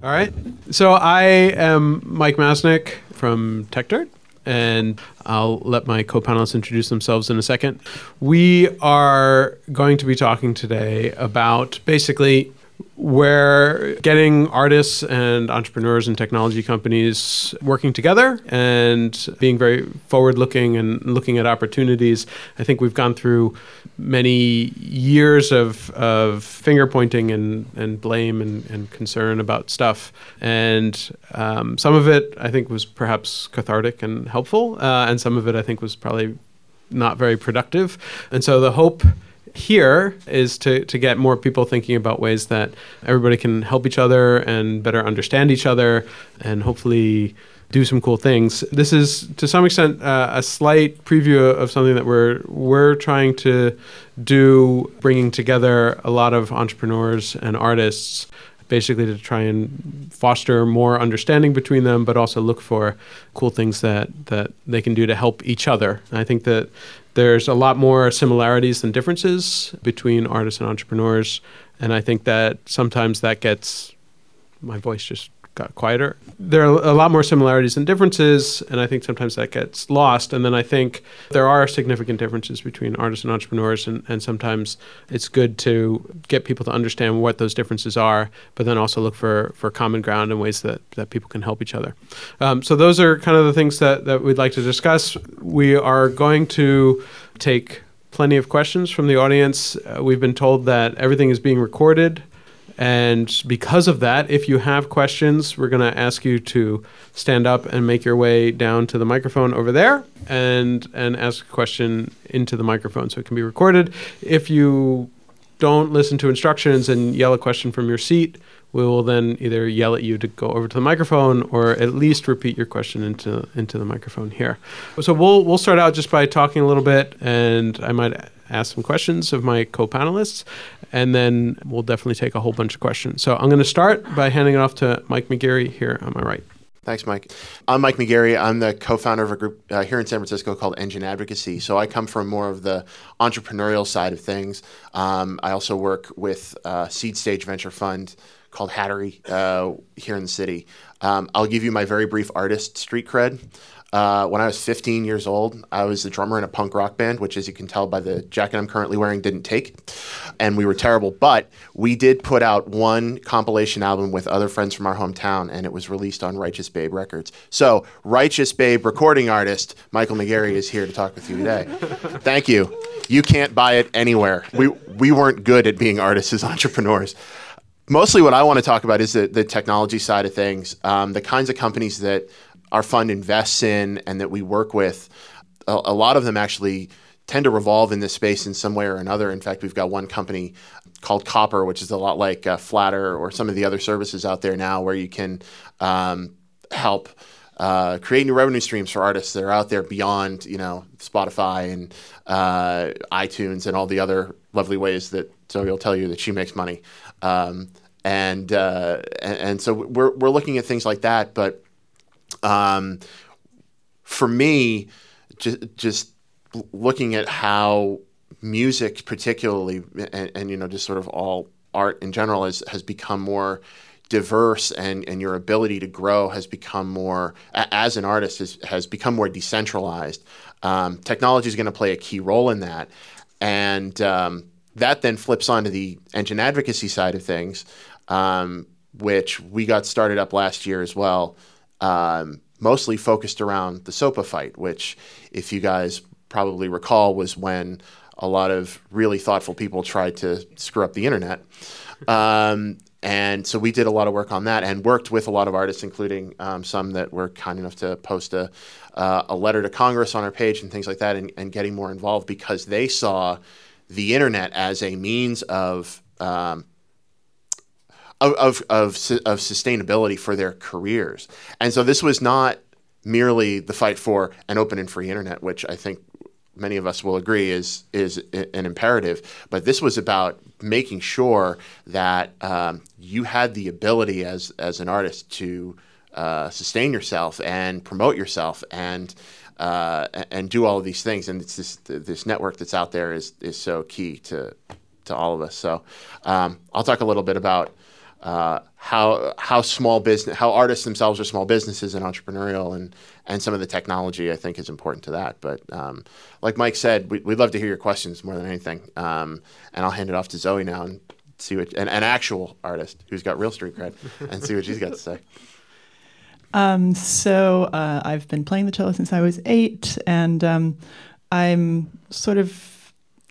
All right. So I am Mike Masnick from TechDirt, and I'll let my co-panelists introduce themselves in a second. We are going to be talking today about basically we're getting artists and entrepreneurs and technology companies working together and being very forward looking and looking at opportunities. I think we've gone through many years of, of finger pointing and, and blame and, and concern about stuff. And um, some of it I think was perhaps cathartic and helpful, uh, and some of it I think was probably not very productive. And so the hope here is to, to get more people thinking about ways that everybody can help each other and better understand each other and hopefully do some cool things. This is to some extent uh, a slight preview of something that we're we're trying to do, bringing together a lot of entrepreneurs and artists, basically to try and foster more understanding between them, but also look for cool things that that they can do to help each other. And I think that there's a lot more similarities than differences between artists and entrepreneurs, and I think that sometimes that gets my voice just got quieter. There are a lot more similarities than differences, and I think sometimes that gets lost. And then I think there are significant differences between artists and entrepreneurs, and, and sometimes it's good to get people to understand what those differences are, but then also look for, for common ground and ways that, that people can help each other. Um, so those are kind of the things that, that we'd like to discuss. We are going to take plenty of questions from the audience. Uh, we've been told that everything is being recorded. And because of that, if you have questions, we're going to ask you to stand up and make your way down to the microphone over there and and ask a question into the microphone so it can be recorded. If you don't listen to instructions and yell a question from your seat, we will then either yell at you to go over to the microphone or at least repeat your question into into the microphone here. So we'll we'll start out just by talking a little bit and I might ask some questions of my co-panelists and then we'll definitely take a whole bunch of questions. So I'm going to start by handing it off to Mike McGeary here on my right. Thanks, Mike. I'm Mike McGeary. I'm the co-founder of a group uh, here in San Francisco called Engine Advocacy. So I come from more of the entrepreneurial side of things. Um, I also work with a seed stage venture fund called Hattery uh, here in the city. Um, I'll give you my very brief artist street cred. Uh, when I was 15 years old, I was the drummer in a punk rock band, which, as you can tell by the jacket I'm currently wearing, didn't take. And we were terrible. But we did put out one compilation album with other friends from our hometown, and it was released on Righteous Babe Records. So, Righteous Babe recording artist Michael McGeary is here to talk with you today. Thank you. You can't buy it anywhere. We, we weren't good at being artists as entrepreneurs mostly what I want to talk about is the, the technology side of things, um, the kinds of companies that our fund invests in and that we work with, a, a, lot of them actually tend to revolve in this space in some way or another. In fact, we've got one company called Copper, which is a lot like uh, Flattr or some of the other services out there now where you can um, help. Uh, create new revenue streams for artists that are out there beyond, you know, Spotify and uh, iTunes and all the other lovely ways that Zoe will tell you that she makes money. Um, and, uh, and, and so we're we're looking at things like that, but um, for me, just, just looking at how music, particularly, and, and, you know, just sort of all art in general, is, has become more diverse and, and your ability to grow has become more, as an artist, has, has become more decentralized. Um, technology is going to play a key role in that. And um, that then flips onto the engine advocacy side of things, um, which we got started up last year as well um, mostly focused around the SOPA fight, which, if you guys probably recall, was when a lot of really thoughtful people tried to screw up the internet. Um, and so we did a lot of work on that and worked with a lot of artists, including um, some that were kind enough to post a, uh, a letter to Congress on our page and things like that, and, and, getting more involved because they saw the internet as a means of um, of, of, of, of sustainability for their careers. And so this was not merely the fight for an open and free internet, which I think many of us will agree is is an imperative. But this was about making sure that um, you had the ability as as an artist to uh, sustain yourself and promote yourself and uh, and do all of these things. And it's this this network that's out there is is so key to to all of us. So um, I'll talk a little bit about uh, how how small business how artists themselves are small businesses and entrepreneurial and and some of the technology I think is important to that. But um, like Mike said, we, would love to hear your questions more than anything. Um, and I'll hand it off to Zoe now and see what an, an actual artist who's got real street cred and see what she's got to say. Um, so uh, I've been playing the cello since I was eight, and um, I'm sort of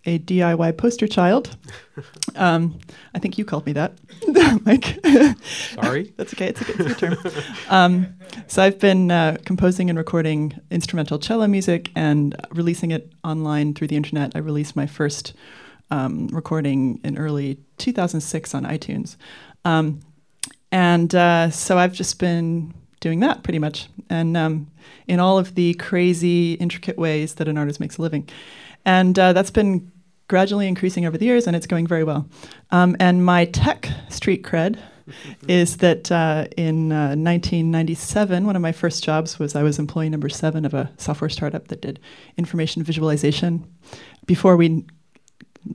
a DIY poster child. Um, I think you called me that, Mike. Sorry. That's okay. It's a good, it's term. Um, so I've been uh, composing and recording instrumental cello music and releasing it online through the internet. I released my first um, recording in early 2006 on iTunes. Um, and uh, so I've just been doing that pretty much, and um, in all of the crazy, intricate ways that an artist makes a living. And uh, that's been gradually increasing over the years, and it's going very well. Um, and my tech street cred is that uh, in uh, 1997, one of my first jobs was I was employee number seven of a software startup that did information visualization. Before we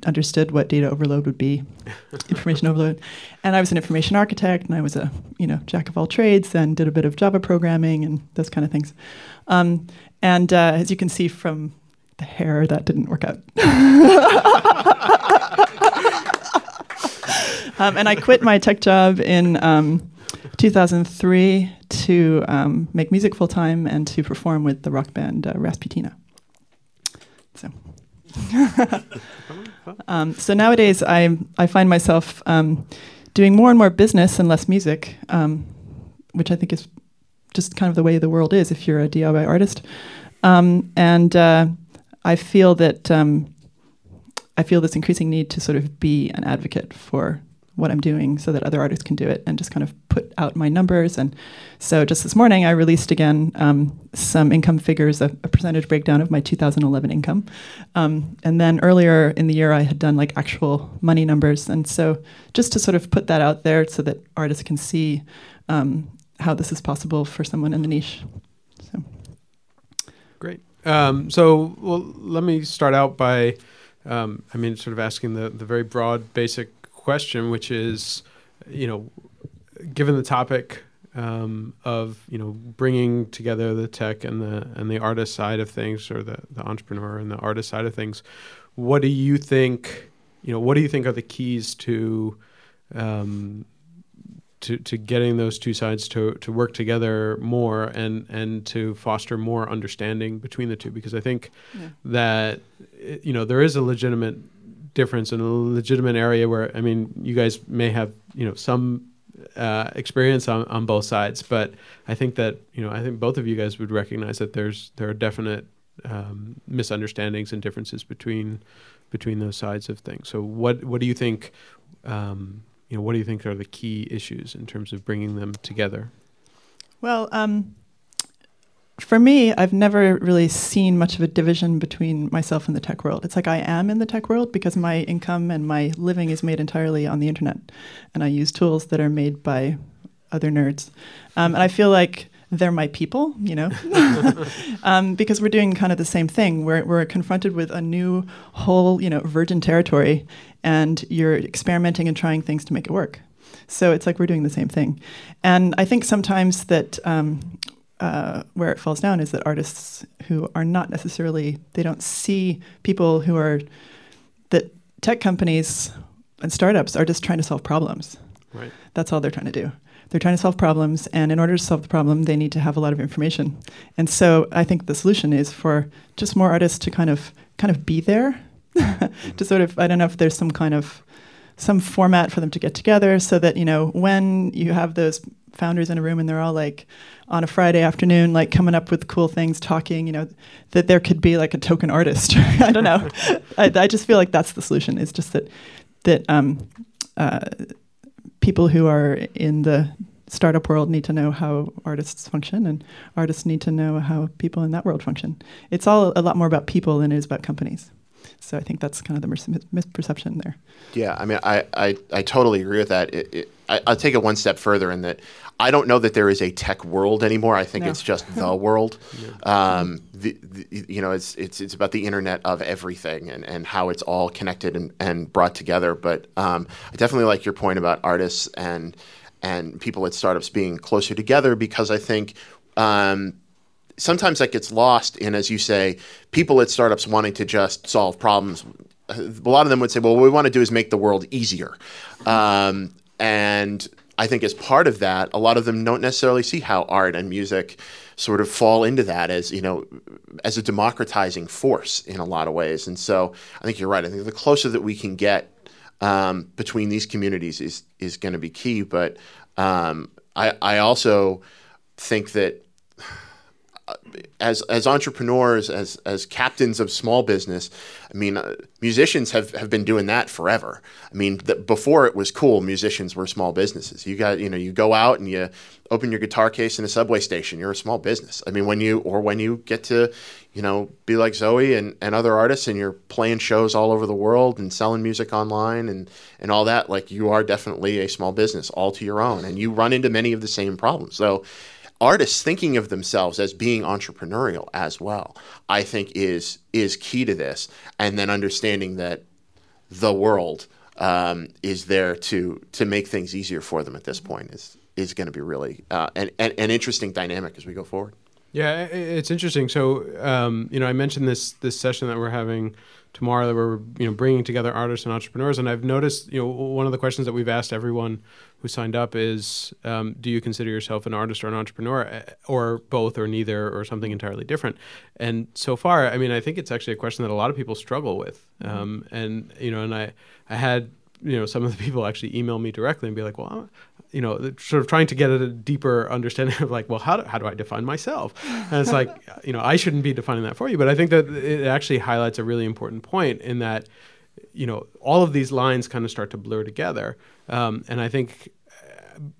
understood what data overload would be, information overload, and I was an information architect, and I was a you know jack of all trades, and did a bit of Java programming and those kind of things. Um, and uh, as you can see from hair that didn't work out. um, and I quit my tech job in um, 2003 to um, make music full time and to perform with the rock band uh, Rasputina. So. Um, so nowadays, I I find myself um, doing more and more business and less music, um, which I think is just kind of the way the world is if you're a DIY artist. Um, and uh, I feel that um, I feel this increasing need to sort of be an advocate for what I'm doing so that other artists can do it and just kind of put out my numbers. And so just this morning, I released again um, some income figures, a, a, percentage breakdown of my 2011 income. Um, and then earlier in the year, I had done like actual money numbers. And so just to sort of put that out there so that artists can see um, how this is possible for someone in the niche. So. Great. Um, so, well, let me start out by, um, I mean, sort of asking the, the very broad, basic question, which is, you know, given the topic um, of you know bringing together the tech and the and the artist side of things, or the the entrepreneur and the artist side of things, what do you think? You know, what do you think are the keys to um, to, to getting those two sides to, to work together more and, and to foster more understanding between the two because I think yeah. that you know there is a legitimate difference in a legitimate area where I mean you guys may have you know some uh, experience on, on both sides but I think that you know I think both of you guys would recognize that there's there are definite um, misunderstandings and differences between between those sides of things so what what do you think um, you know, what do you think are the key issues in terms of bringing them together? Well, um, for me, I've never really seen much of a division between myself and the tech world. It's like I am in the tech world because my income and my living is made entirely on the internet, and I use tools that are made by other nerds. Um, and I feel like they're my people, you know, um, because we're doing kind of the same thing. We're, we're confronted with a new whole, you know, virgin territory, and you're experimenting and trying things to make it work. So it's like we're doing the same thing. And I think sometimes that um, uh, where it falls down is that artists who are not necessarily, they don't see people who are, that tech companies and startups are just trying to solve problems. Right. That's all they're trying to do. They're trying to solve problems, and in order to solve the problem, they need to have a lot of information. And so I think the solution is for just more artists to kind of kind of be there. To sort of I don't know if there's some kind of some format for them to get together so that you know when you have those founders in a room and they're all like on a Friday afternoon like coming up with cool things talking you know that there could be like a token artist. I don't know. I, I, just feel like that's the solution It's just that that um, uh, people who are in the startup world need to know how artists function and artists need to know how people in that world function it's all a lot more about people than it is about companies so I think that's kind of the mis- misperception there. Yeah, I mean, I, I, I totally agree with that. It, it, I, will take it one step further in that I don't know that there is a tech world anymore. I think no. it's just the world. Yeah. Um, the, the, you know, it's it's it's about the internet of everything and, and how it's all connected and, and brought together. But um, I definitely like your point about artists and and people at startups being closer together because I think. Um, sometimes that gets lost in, as you say, people at startups wanting to just solve problems a lot of them would say, well, what we want to do is make the world easier. Um, and I think as part of that, a lot of them don't necessarily see how art and music sort of fall into that as, you know, as a democratizing force in a lot of ways. And so I think you're right. I think the closer that we can get um, between these communities is, is going to be key. But um, I, I also think that as as entrepreneurs, as as captains of small business, I mean, uh, musicians have, have been doing that forever. I mean, the, before it was cool, musicians were small businesses. You got you know you go out and you open your guitar case in a subway station. You're a small business. I mean, when you or when you get to you know be like Zoe and, and other artists, and you're playing shows all over the world and selling music online and and all that, like you are definitely a small business all to your own, and you run into many of the same problems. So artists thinking of themselves as being entrepreneurial as well, I think is is key to this, and then understanding that the world um, is there to to make things easier for them at this point is is going to be really uh, an, an, an interesting dynamic as we go forward. Yeah, it's interesting. So, um, you know, I mentioned this this session that we're having tomorrow that we're you know bringing together artists and entrepreneurs, and I've noticed you know one of the questions that we've asked everyone who signed up is, um, do you consider yourself an artist or an entrepreneur, eh, or both, or neither, or something entirely different? And so far, I mean, I think it's actually a question that a lot of people struggle with, mm-hmm. um, and you know, and I I had you know some of the people actually email me directly and be like, well, you know, sort of trying to get a deeper understanding of like, well, how do, how do I define myself? And it's like, you know, I shouldn't be defining that for you, but I think that it actually highlights a really important point in that, you know, all of these lines kind of start to blur together, um, and I think.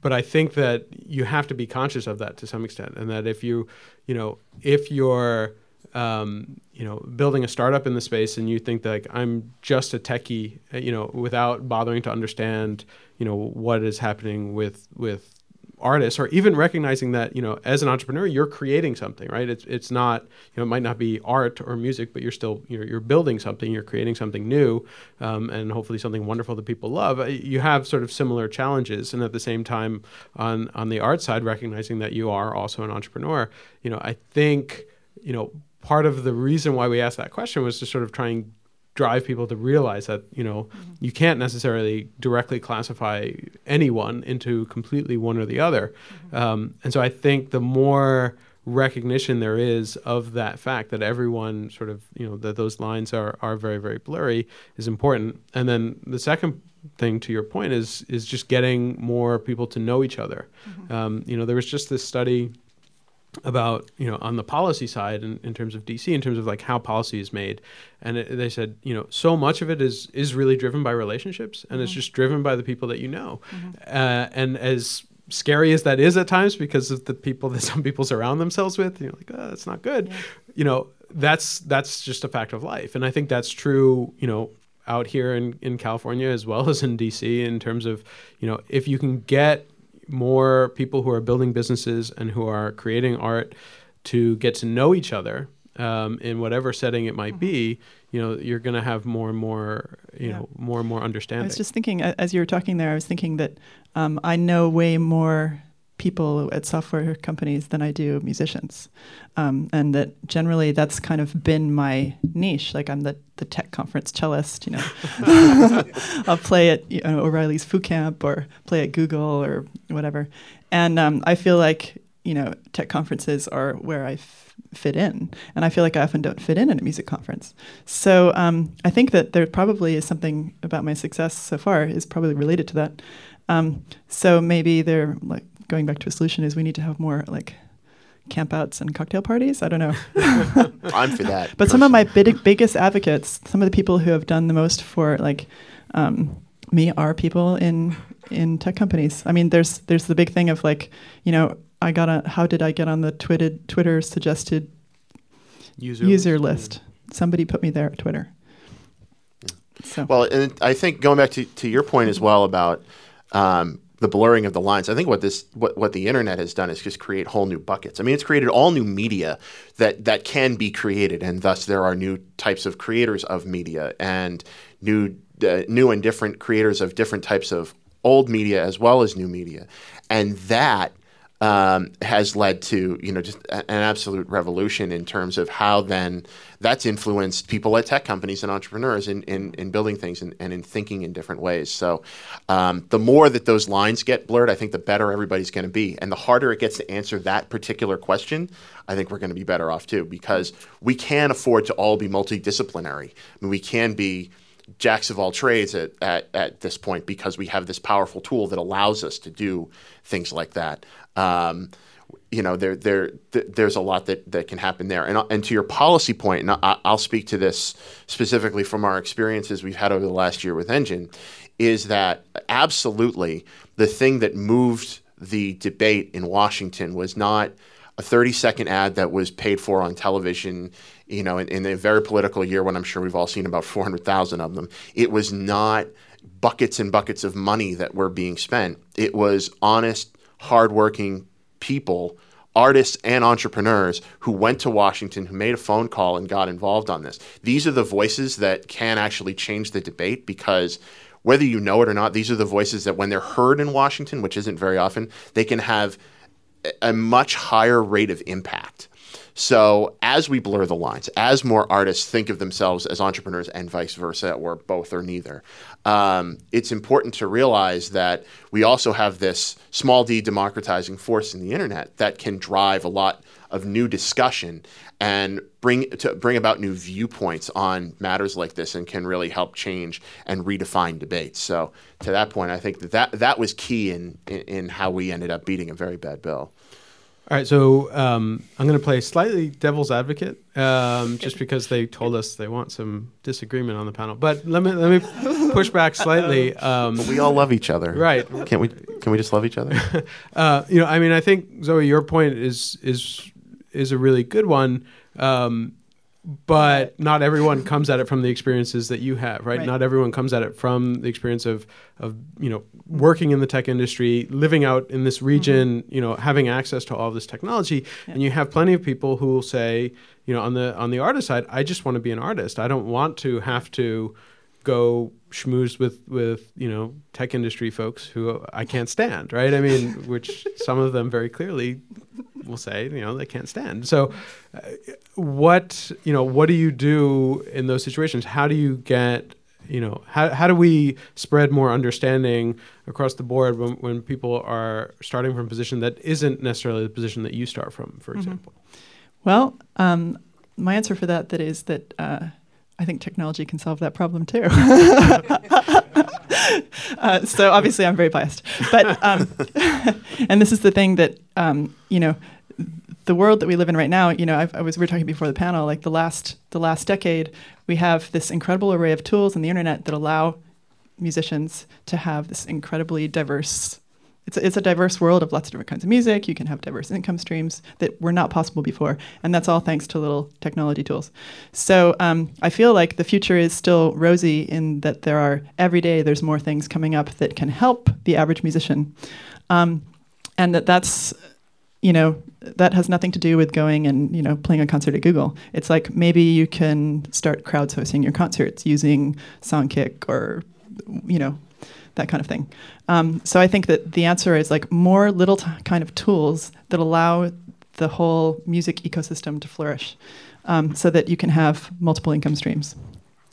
But I think that you have to be conscious of that to some extent, and that if you, you know, if you're um, you know, building a startup in the space and you think that like I'm just a techie, you know, without bothering to understand, you know, what is happening with with artists or even recognizing that you know as an entrepreneur you're creating something right? It's it's not you know it might not be art or music but you're still you're, you're building something you're creating something new um, and hopefully something wonderful that people love. Uh, you have sort of similar challenges and at the same time on on the art side recognizing that you are also an entrepreneur you know i think you know part of the reason why we asked that question was to sort of try and drive people to realize that you know mm-hmm. you can't necessarily directly classify anyone into completely one or the other mm-hmm. um, and so i think the more recognition there is of that fact that everyone sort of you know that those lines are are very very blurry is important and then the second thing to your point is is just getting more people to know each other mm-hmm. um, you know there was just this study about you know on the policy side in, in terms of DC in terms of like how policy is made and it, they said you know so much of it is is really driven by relationships and mm-hmm. it's just driven by the people that you know mm-hmm. uh, and as scary as that is at times because of the people that some people surround themselves with you're like oh, that's not good yeah. you know that's that's just a fact of life and I think that's true you know out here in, in California as well as in DC in terms of you know if you can get more people who are building businesses and who are creating art to get to know each other um, in whatever setting it might be, you know, you're going to have more and more, you yeah. know, more and more understanding. I was just thinking, as you were talking there, I was thinking that um, I know way more people at software companies than I do musicians. Um, and that generally that's kind of been my niche. Like I'm the, the tech conference cellist, you know. I'll play at you know, O'Reilly's Foo Camp or play at Google or whatever. And um, I feel like, you know, tech conferences are where I fit in. And I feel like I often don't fit in at a music conference. So um, I think that there probably is something about my success so far is probably related to that. Um, so maybe they're like going back to a solution is we need to have more like campouts and cocktail parties. I don't know. I'm for that. But some of my big, biggest advocates, some of the people who have done the most for like um, me are people in in tech companies. I mean, there's there's the big thing of like, you know, I got a how did I get on the Twitter Twitter suggested user, user list? list. Somebody put me there at Twitter. So. Well, and I think going back to, to your point as well about um, the blurring of the lines. I think what this what, what the internet has done is just create whole new buckets. I mean, it's created all new media that that can be created, and thus there are new types of creators of media and new uh, new and different creators of different types of old media as well as new media, and that um, has led to you know just an absolute revolution in terms of how then that's influenced people at tech companies and entrepreneurs in, in, in building things and, and, in thinking in different ways. So um, the more that those lines get blurred, I think the better everybody's going to be, and the harder it gets to answer that particular question, I think we're going to be better off too because we can afford to all be multidisciplinary. I mean, we can be jacks of all trades at, at, at this point because we have this powerful tool that allows us to do things like that. Um, you know, there, there, th- there's a lot that, that can happen there. And, and to your policy point, and I, I'll speak to this specifically from our experiences we've had over the last year with Engine, is that absolutely the thing that moved the debate in Washington was not a 30 second ad that was paid for on television, you know, in, in a very political year when I'm sure we've all seen about 400,000 of them. It was not buckets and buckets of money that were being spent. It was honest, hardworking people, artists and entrepreneurs who went to Washington, who made a phone call and got involved on this. These are the voices that can actually change the debate because whether you know it or not, these are the voices that when they're heard in Washington, which isn't very often, they can have a much higher rate of impact. So as we blur the lines, as more artists think of themselves as entrepreneurs and vice versa, or both or neither, um, it's important to realize that we also have this small d democratizing force in the internet that can drive a lot of new discussion and bring to bring about new viewpoints on matters like this and can really help change and redefine debates. So to that point, I think that that, that was key in, in, in how we ended up beating a very bad bill. All right, so um, I'm going to play slightly devil's advocate, um, just because they told us they want some disagreement on the panel. But let me let me push back slightly. Um, we all love each other, right? Can't we? Can we just love each other? uh, you know, I mean, I think Zoe, your point is is is a really good one. Um, but not everyone comes at it from the experiences that you have, right? right? Not everyone comes at it from the experience of of you know working in the tech industry, living out in this region, mm-hmm. you know, having access to all this technology. Yeah. And you have plenty of people who will say, you know, on the on the artist side, I just want to be an artist. I don't want to have to go schmooze with with you know tech industry folks who I can't stand, right? I mean, which some of them very clearly will say, you know, they can't stand. So, uh, what you know, what do you do in those situations? How do you get you know how, how do we spread more understanding across the board when, when people are starting from a position that isn't necessarily the position that you start from for mm-hmm. example well um, my answer for that that is that uh, I think technology can solve that problem too. uh, so obviously, I'm very biased, but um, and this is the thing that um, you know, the world that we live in right now. You know, I've, I was we were talking before the panel. Like the last the last decade, we have this incredible array of tools on the internet that allow musicians to have this incredibly diverse it's a, it's a diverse world of lots of different kinds of music. You can have diverse income streams that were not possible before, and that's all thanks to little technology tools. So um, I feel like the future is still rosy in that there are every day there's more things coming up that can help the average musician, um, and that that's you know that has nothing to do with going and you know playing a concert at Google. It's like maybe you can start crowdsourcing your concerts using Songkick or you know that kind of thing. Um, so I think that the answer is like more little t- kind of tools that allow the whole music ecosystem to flourish, um, so that you can have multiple income streams.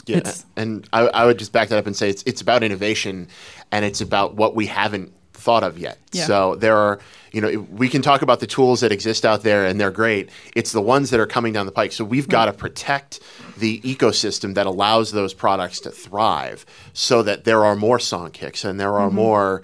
Yeah, it's, and I, I, would just back that up and say it's it's about innovation, and it's about what we haven't thought of yet. Yeah. So there are, you know, we can talk about the tools that exist out there and they're great. It's the ones that are coming down the pike. So we've got to protect the ecosystem that allows those products to thrive so that there are more Songkicks and there are mm-hmm. more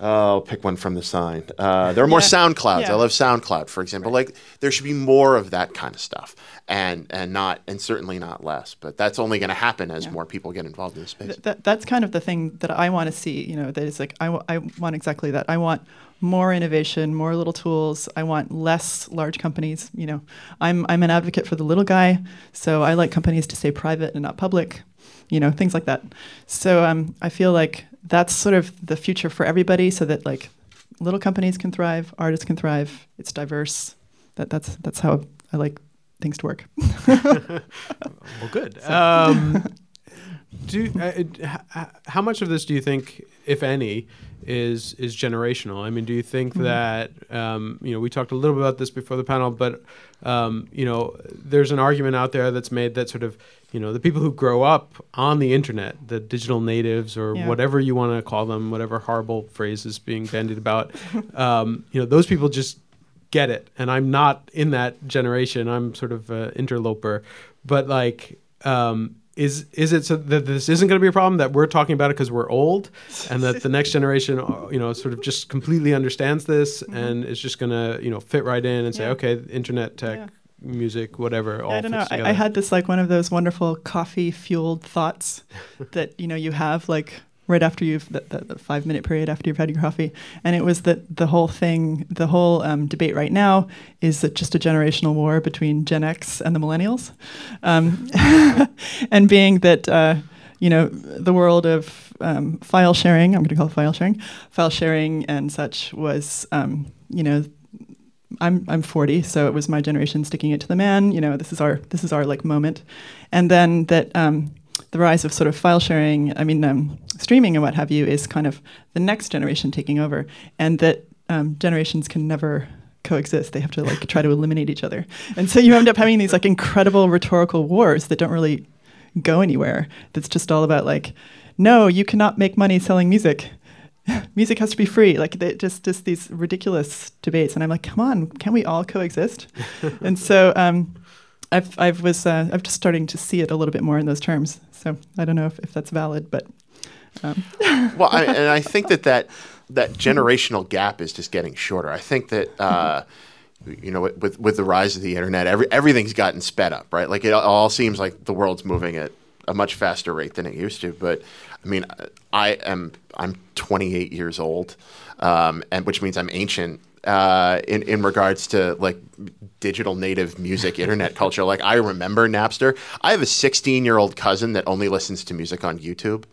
I'll pick one from the sign. Uh, there are more yeah. SoundClouds. Yeah. I love SoundCloud, for example. Right. Like there should be more of that kind of stuff, and and not and certainly not less. But that's only going to happen as yeah. more people get involved in the space. Th- that, that's kind of the thing that I want to see. You know, that is like I, w- I want exactly that. I want more innovation, more little tools. I want less large companies. You know, I'm I'm an advocate for the little guy, so I like companies to stay private and not public. you know, things like that. So um, I feel like that's sort of the future for everybody, so that like little companies can thrive, artists can thrive. It's diverse. That that's that's how I like things to work. well, good. Um, do uh, how much of this do you think, if any, is is generational? I mean, do you think mm-hmm. that um, you know we talked a little bit about this before the panel, but um, you know, there's an argument out there that's made that sort of you know the people who grow up on the internet, the digital natives or yeah. whatever you want to call them, whatever horrible phrase is being bandied about, um, you know, those people just get it, and I'm not in that generation. I'm sort of an interloper, but like. Um, is is it so that this isn't going to be a problem that we're talking about it because we're old, and that the next generation, uh, you know, sort of just completely understands this mm-hmm. and is just going to you know fit right in and say, yeah. okay, internet tech. Yeah. Music, whatever. all I don't know. I, I had this like one of those wonderful coffee fueled thoughts that you know you have like right after you've the, five minute period after you've had your coffee, and it was that the whole thing, the whole um, debate right now is that just a generational war between Gen X and the millennials, um, and being that. Uh, you know, the world of um, file sharing, I'm going to call it file sharing, file sharing and such was, um, you know, I'm I'm 40, so it was my generation sticking it to the man. You know, this is our this is our like moment, and then that um, the rise of sort of file sharing, I mean, um, streaming and what have you, is kind of the next generation taking over, and that um, generations can never coexist. They have to like try to eliminate each other, and so you end up having these like incredible rhetorical wars that don't really go anywhere. That's just all about like, no, you cannot make money selling music. music has to be free. Like they, just just these ridiculous debates, and I'm like, come on, can we all coexist? and so. Um, I've I've was uh, I'm just starting to see it a little bit more in those terms. So I don't know if, if that's valid, but um. well, I, and I think that that that generational gap is just getting shorter. I think that. Uh, you know, with with the rise of the internet, every everything's gotten sped up, right? Like it all seems like the world's moving at a much faster rate than it used to. But I mean, I am I'm 28 years old, um, and which means I'm ancient uh, in in regards to like digital native music, internet culture. Like I remember Napster. I have a 16 year old cousin that only listens to music on YouTube.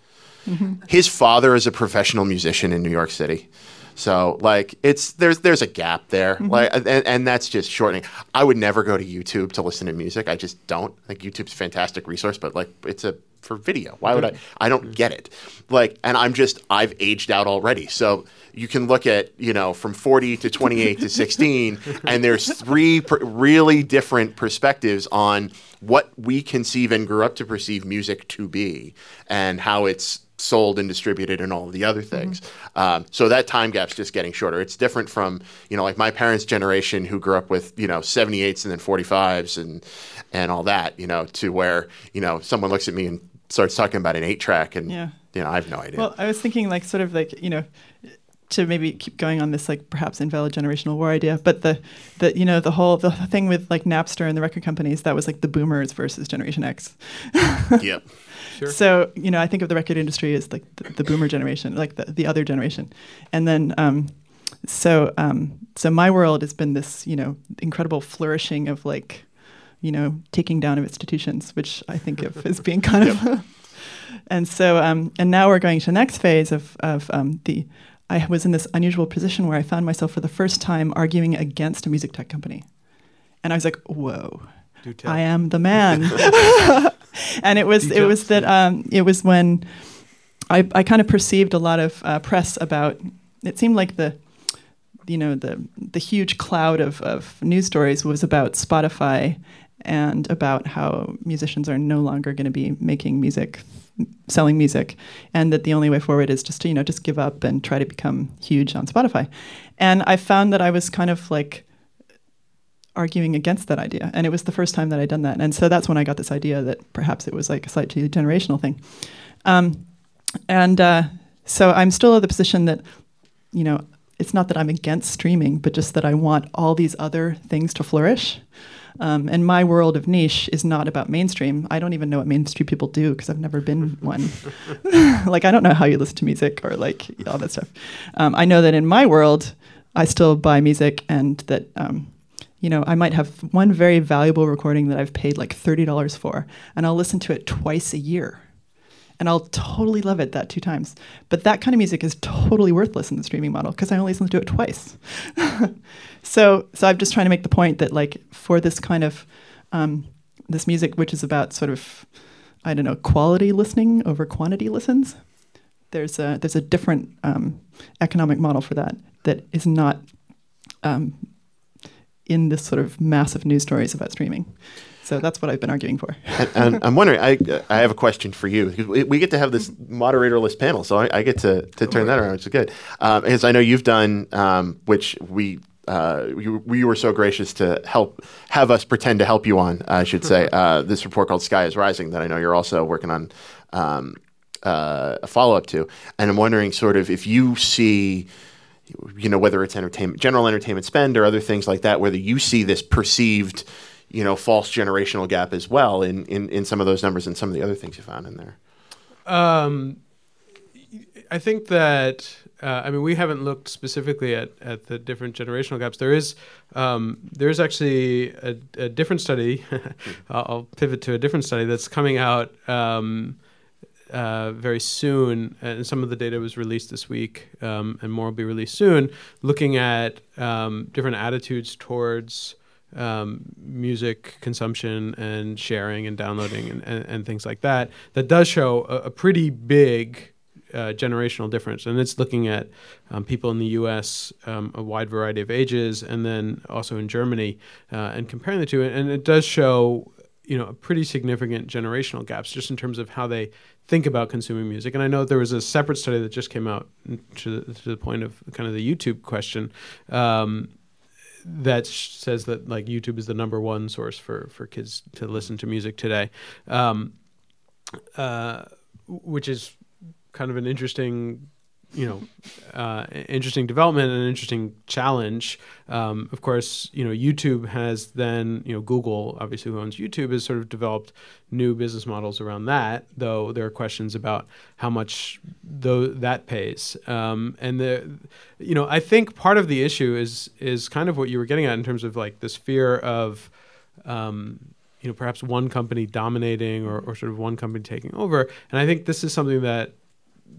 Mm-hmm. His father is a professional musician in New York City. So like it's there's there's a gap there, mm-hmm. like and, and that's just shortening. I would never go to YouTube to listen to music. I just don't. Think YouTube's a fantastic resource, but like it's a for video. Why would I? I don't mm-hmm. get it. Like, and I'm just I've aged out already. So you can look at you know from 40 to 28 to 16, and there's three pr- really different perspectives on what we conceive and grew up to perceive music to be, and how it's sold and distributed and all the other things. Mm-hmm. Um, so that time gap's just getting shorter. It's different from you know like my parents' generation who grew up with you know 78s and then 45s and and all that you know to where you know someone looks at me and starts talking about an eight track and yeah. you know I have no idea. Well, I was thinking like sort of like you know to maybe keep going on this like perhaps invalid generational war idea but the the you know the whole the thing with like napster and the record companies that was like the boomers versus generation x yep Sure. So you know, I think of the record industry as like the, the boomer generation, like the, the other generation, and then um, so um, so my world has been this you know incredible flourishing of like you know taking down of institutions, which I think of as being kind yep. of. and so um, and now we're going to the next phase of of um, the. I was in this unusual position where I found myself for the first time arguing against a music tech company, and I was like, "Whoa, I am the man." and it was it was that um, it was when I, I kind of perceived a lot of uh, press about. It seemed like the you know the the huge cloud of, of news stories was about Spotify and about how musicians are no longer going to be making music selling music and that the only way forward is just to you know just give up and try to become huge on Spotify and I found that I was kind of like arguing against that idea. And it was the first time that I'd done that. And so that's when I got this idea that perhaps it was like a slightly generational thing. Um, and uh, so I'm still in the position that, you know, it's not that I'm against streaming, but just that I want all these other things to flourish. Um, and my world of niche is not about mainstream. I don't even know what mainstream people do because I've never been one. like, I don't know how you listen to music or like all that stuff. Um, I know that in my world, I still buy music and that um, you know, I might have one very valuable recording that I've paid like $30 for, and I'll listen to it twice a year. and I'll totally love it that two times. But that kind of music is totally worthless in the streaming model because I only listen to it twice. so, so I'm just trying to make the point that like for this kind of um, this music, which is about sort of I don't know quality listening over quantity listens. There's a there's a different um, economic model for that that is not um, in this sort of massive news stories about streaming. So that's what I've been arguing for. and, and I'm wondering, I, I have a question for you because we, we get to have this moderatorless panel, so I, I get to, to turn that around, which is good. Um, because I know you've done, um, which we uh, you, were so gracious to help have us pretend to help you on, I should say, uh, this report called Sky is Rising that I know you're also working on um, uh, a follow up to. And I'm wondering, sort of, if you see, you know, whether it's entertainment, general entertainment spend or other things like that, whether you see this perceived you know false generational gap as well in, in, in some of those numbers and some of the other things you found in there? Um, I think that uh, I mean we haven't looked specifically at, at the different generational gaps. There is um, there is actually a, a different study. I'll pivot to a different study that's coming out. Um, uh, very soon, and some of the data was released this week, um, and more will be released soon, looking at um, different attitudes towards um, music consumption and sharing and downloading and, and, and, things like that, that does show a, a pretty big uh, generational difference. And it's looking at um, people in the US, um, a wide variety of ages, and then also in Germany, uh, and comparing the two. And it does show you know, a pretty significant generational gaps just in terms of how they think about consuming music. And I know there was a separate study that just came out to, to the point of kind of the YouTube question um, that says that like YouTube is the number one source for for kids to listen to music today, um, uh, which is kind of an interesting you know, uh, interesting development and an interesting challenge. Um, of course, you know, YouTube has then, you know, Google, obviously who owns YouTube, has sort of developed new business models around that. Though there are questions about how much though that pays. Um, and the, you know, I think part of the issue is is kind of what you were getting at in terms of like this fear of. Um, you know, perhaps one company dominating or, or sort of one company taking over. And I think this is something that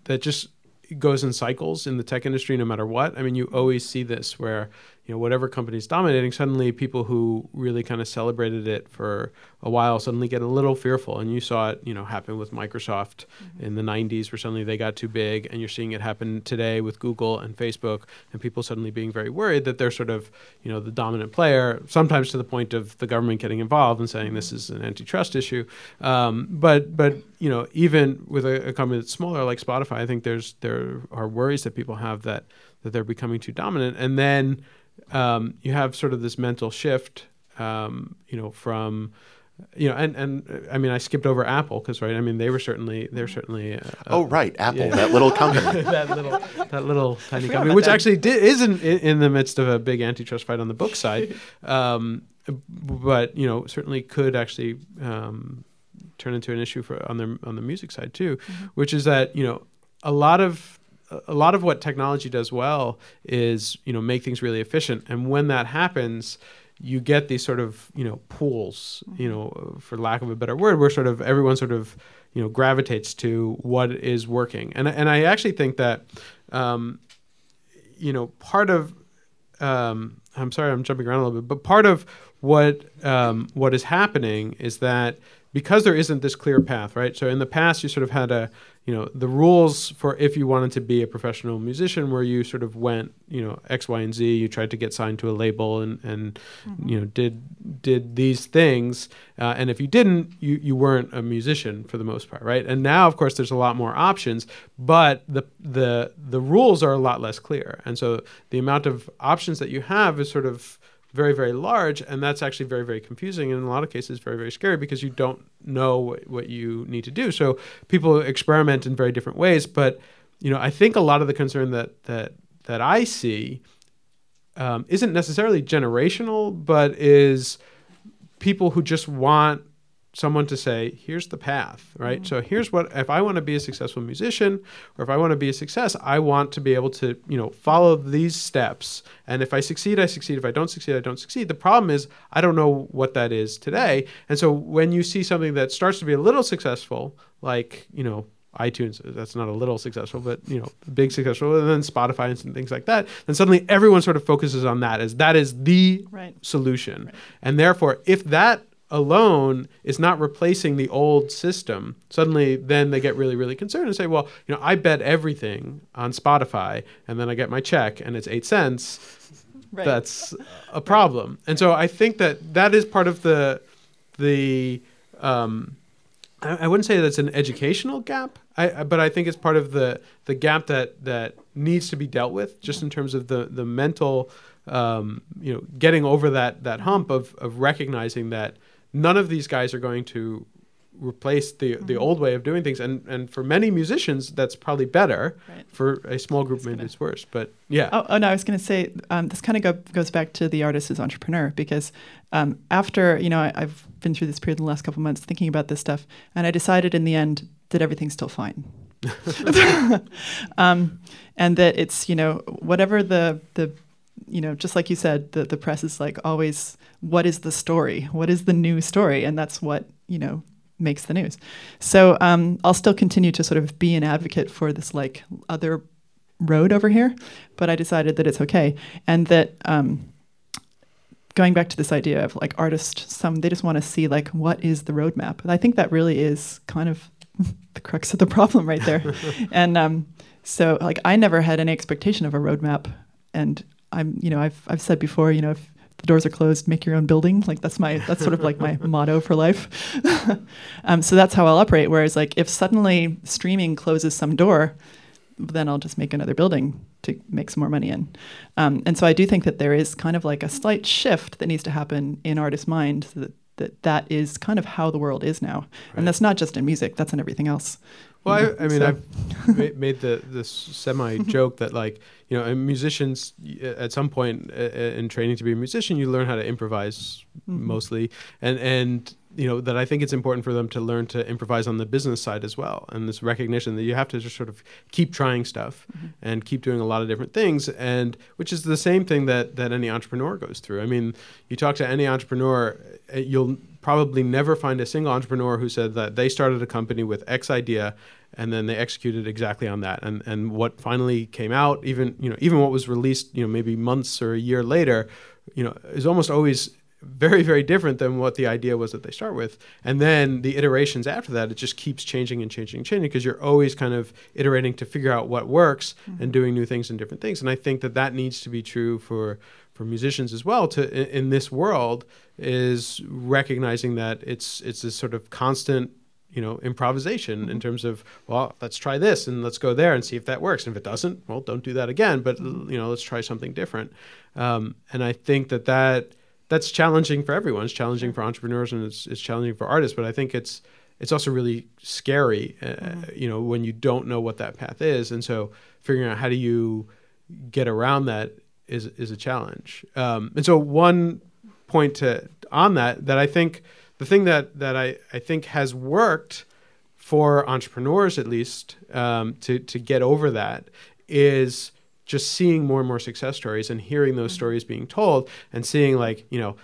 that just goes in cycles in the tech industry no matter what. I mean, you always see this where you know whatever company is dominating suddenly people who really kind of celebrated it for a while suddenly get a little fearful. And you saw it you know happen with microsoft mm-hmm. in the 90s where suddenly they got too big and you're seeing it happen today with google and facebook and people suddenly being very worried that they're sort of you know the dominant player sometimes to the point of the government getting involved and saying this is an antitrust issue. Um, but but you know even with a, a company that's smaller like spotify i think there's there are worries that people have that that they're becoming too dominant. And then um, you have sort of this mental shift, um, you know, from you know, and and I mean, I skipped over Apple because right, I mean, they were certainly they're certainly. Uh, oh right, Apple, yeah. that little company, that little that little tiny company, which that. actually did, is in, in the midst of a big antitrust fight on the book side, um, but you know, certainly could actually um, turn into an issue for on the on the music side too, mm-hmm. which is that you know a lot of a lot of what technology does well is you know make things really efficient. And when that happens you get these sort of you know pools you know for lack of a better word where sort of everyone sort of you know gravitates to what is working. And and I actually think that um, you know part of um, I'm sorry I'm jumping around a little bit but part of what um, what is happening is that because there isn't this clear path right? So in the past you sort of had a you know the rules for if you wanted to be a professional musician where you sort of went you know x y and z you tried to get signed to a label and and mm-hmm. you know did did these things uh, and if you didn't you you weren't a musician for the most part right and now of course there's a lot more options but the the the rules are a lot less clear and so the amount of options that you have is sort of very very large and that's actually very very confusing and in a lot of cases very very scary because you don't know what what you need to do. So people experiment in very different ways but you know i think a lot of the concern that that that i see um, isn't necessarily generational but is people who just want someone to say, here's the path, right? Mm-hmm. So here's what if I want to be a successful musician or if I want to be a success, I want to be able to, you know, follow these steps. And if I succeed, I succeed. If I don't succeed, I don't succeed. The problem is I don't know what that is today. And so when you see something that starts to be a little successful, like, you know, iTunes, that's not a little successful, but you know, big successful, and then Spotify and some things like that, then suddenly everyone sort of focuses on that as that is the Right. solution. Right. And therefore, if that alone is not replacing the old system, suddenly then they get really, really concerned and say, well, you know, I bet everything on Spotify and then I get my check and it's eight cents. Right. That's a problem. And so I think that that is part of the, the, um, I, I wouldn't say that it's an educational gap, I, I- but I think it's part of the the gap that that needs to be dealt with, just in terms of the the mental, um, you know, getting over that that hump of of recognizing that none of these guys are going to replace the the old way of doing things, and and for many musicians that's probably better. Right. For a small group, maybe it's worse. But yeah, Oh, oh no, I was going to say um, this kind of go, goes back to the artist as entrepreneur because um, after you know I, I've been through this period in the last couple months thinking about this stuff, and I decided in the end that everything's still fine, um, and that it's you know whatever the the you know just like you said the the press is like always what is the story, what is the new story, and that's what you know makes the news. So um, I'll still continue to sort of be an advocate for this like other road over here, but I decided that it's okay, and that um, going back to this idea of like artists, some they just want to see like what is the roadmap. And I think that really is kind of the crux of the problem right there. and um, so like I never had any expectation of a roadmap, and I'm you know I've I've said before you know if the doors are closed, make your own building. Like that's my that's sort of like my motto for life. um, so that's how I'll operate. Whereas like if suddenly streaming closes some door, then I'll just make another building to make some more money in. Um, and so I do think that there is kind of like a slight shift that needs to happen in artists' mind so that, that that is kind of how the world is now. Right. And that's not just in music, that's in everything else. Well, I, I mean, So- I've made the this semi joke that like you know, musicians at some point uh, uh, in training to be a musician, you learn how to improvise Mhm. mostly, and and you know that I think it's important for them to learn to improvise on the business side as well, and this recognition that you have to just sort of keep trying stuff Mhm. and keep doing a lot of different things, and which is the same thing that that any entrepreneur goes through. I mean, you talk to any entrepreneur, uh, you'll probably never find a single entrepreneur who said that they started a company with X idea and then they executed exactly on that and and what finally came out even you know even what was released you know maybe months or a year later you know is almost always very very different than what the idea was that they start with. And then the iterations after that it just keeps changing and changing and changing because you're always kind of iterating to figure out what works and mm-hmm. doing new things and different things. And i think that that needs to be true for for musicians as well to in, in this world is recognizing that it's it's this sort of constant you know improvisation in mm-hmm. terms of well let's try this and let's go there and see if that works. And if it doesn't well don't do that again but mm-hmm. you know let's try something different. Um, and i think that that that's challenging for everyone. It's challenging for entrepreneurs and it's, it's challenging for artists but i think it's it's also really scary uh, you know when you don't know what that path is. And so figuring out how do you get around that is is a challenge. Um, and so one point to on that that i think the thing that that I, I think has worked for entrepreneurs at least um, to to get over that is just seeing more and more success stories and hearing those stories being told and seeing like you know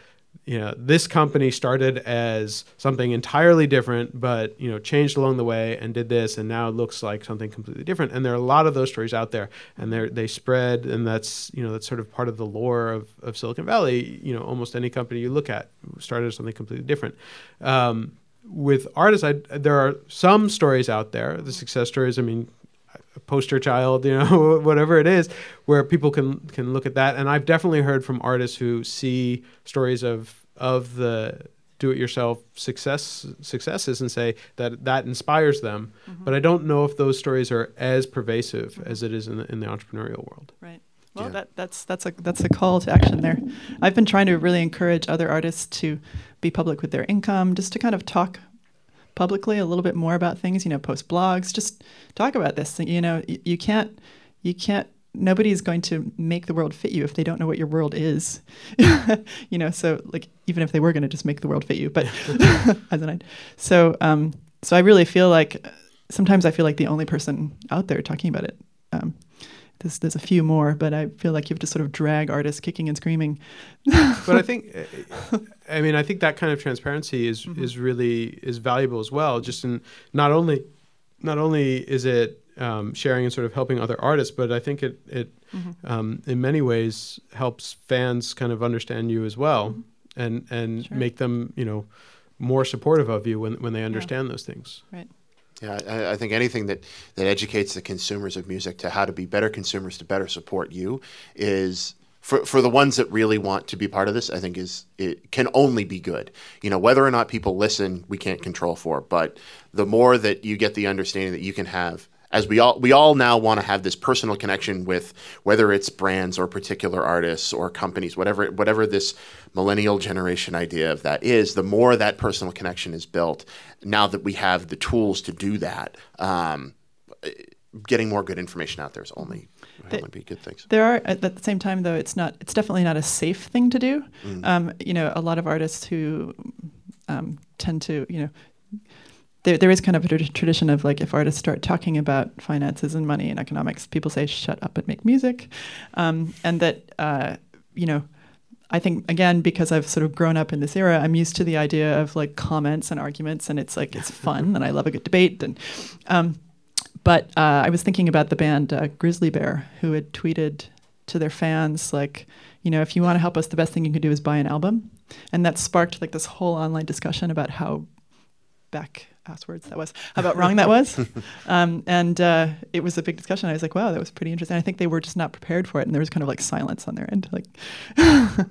you know this company started as something entirely different but you know changed along the way and did this and now it looks like something completely different. And there are a lot of those stories out there and they they spread and that's you know that's sort of part of the lore of, of silicon valley. You know almost any company you look at started as something completely different. Um, with artists I, there are some stories out there the success stories i mean poster child, you know, whatever it is, where people can can look at that. And I've definitely heard from artists who see stories of of the do-it-yourself success successes and say that that inspires them. Mm-hmm. But I don't know if those stories are as pervasive mm-hmm. as it is in the, in the entrepreneurial world. Right. Well, Yeah. that, that's that's a that's a call to action there. I've been trying to really encourage other artists to be public with their income, just to kind of talk publicly a little bit more about things. You know, post blogs, just talk about this. You know, you, can't you can't. Nobody's going to make the world fit you if they don't know what your world is. you know, so like even if they were going to just make the world fit you, but as an idea. So um, so I really feel like sometimes I feel like the only person out there talking about it. Um, there's, there's a few more, but I feel like you have to sort of drag artists kicking and screaming. but I think, I mean, I think that kind of transparency is is really is valuable as well. Just in not only not only is it um, sharing and sort of helping other artists, but I think it it um, in many ways helps fans kind of understand you as well, and and Sure. make them you know more supportive of you when when they understand those things. Right. Yeah, I, I think anything that, that educates the consumers of music to how to be better consumers to better support you is for, for the ones that really want to be part of this. I think is it can only be good. You know, whether or not people listen, we can't control for. But the more that you get the understanding that you can have, as we all we all now want to have this personal connection with whether it's brands or particular artists or companies, whatever whatever this millennial generation idea of that is. The more that personal connection is built, now that we have the tools to do that, um, getting more good information out there is only The- only be good things. There are at the same time though it's not it's definitely not a safe thing to do. Um, you know, a lot of artists who um, tend to you know there there is kind of a tradition of like if artists start talking about finances and money and economics, people say shut up and make music, um, and that uh, you know. I think again because I've sort of grown up in this era, I'm used to the idea of like comments and arguments, and it's like it's fun, and I love a good debate. And um, but uh, I was thinking about the band uh, Grizzly Bear, who had tweeted to their fans like, you know, if you want to help us, the best thing you can do is buy an album, and that sparked like this whole online discussion about how back ass words that was, how about wrong that was, um, and uh, it was a big discussion. I was like, wow, that was pretty interesting. I think they were just not prepared for it, and there was kind of like silence on their end, like.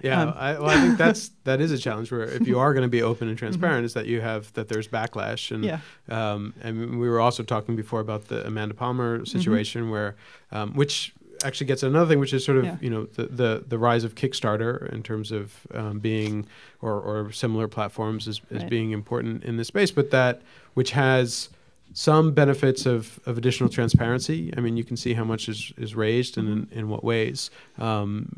Yeah, Um, I, well, I think that's that is a challenge where if you are going to be open and transparent, is that you have that there's backlash and Yeah. um, and we were also talking before about the Amanda Palmer situation where um, which actually gets another thing, which is sort of Yeah. you know the, the the rise of Kickstarter in terms of um, being or or similar platforms as, as Right. being important in this space, but that which has some benefits of, of additional transparency. I mean, you can see how much is, is raised and in, in what ways, um,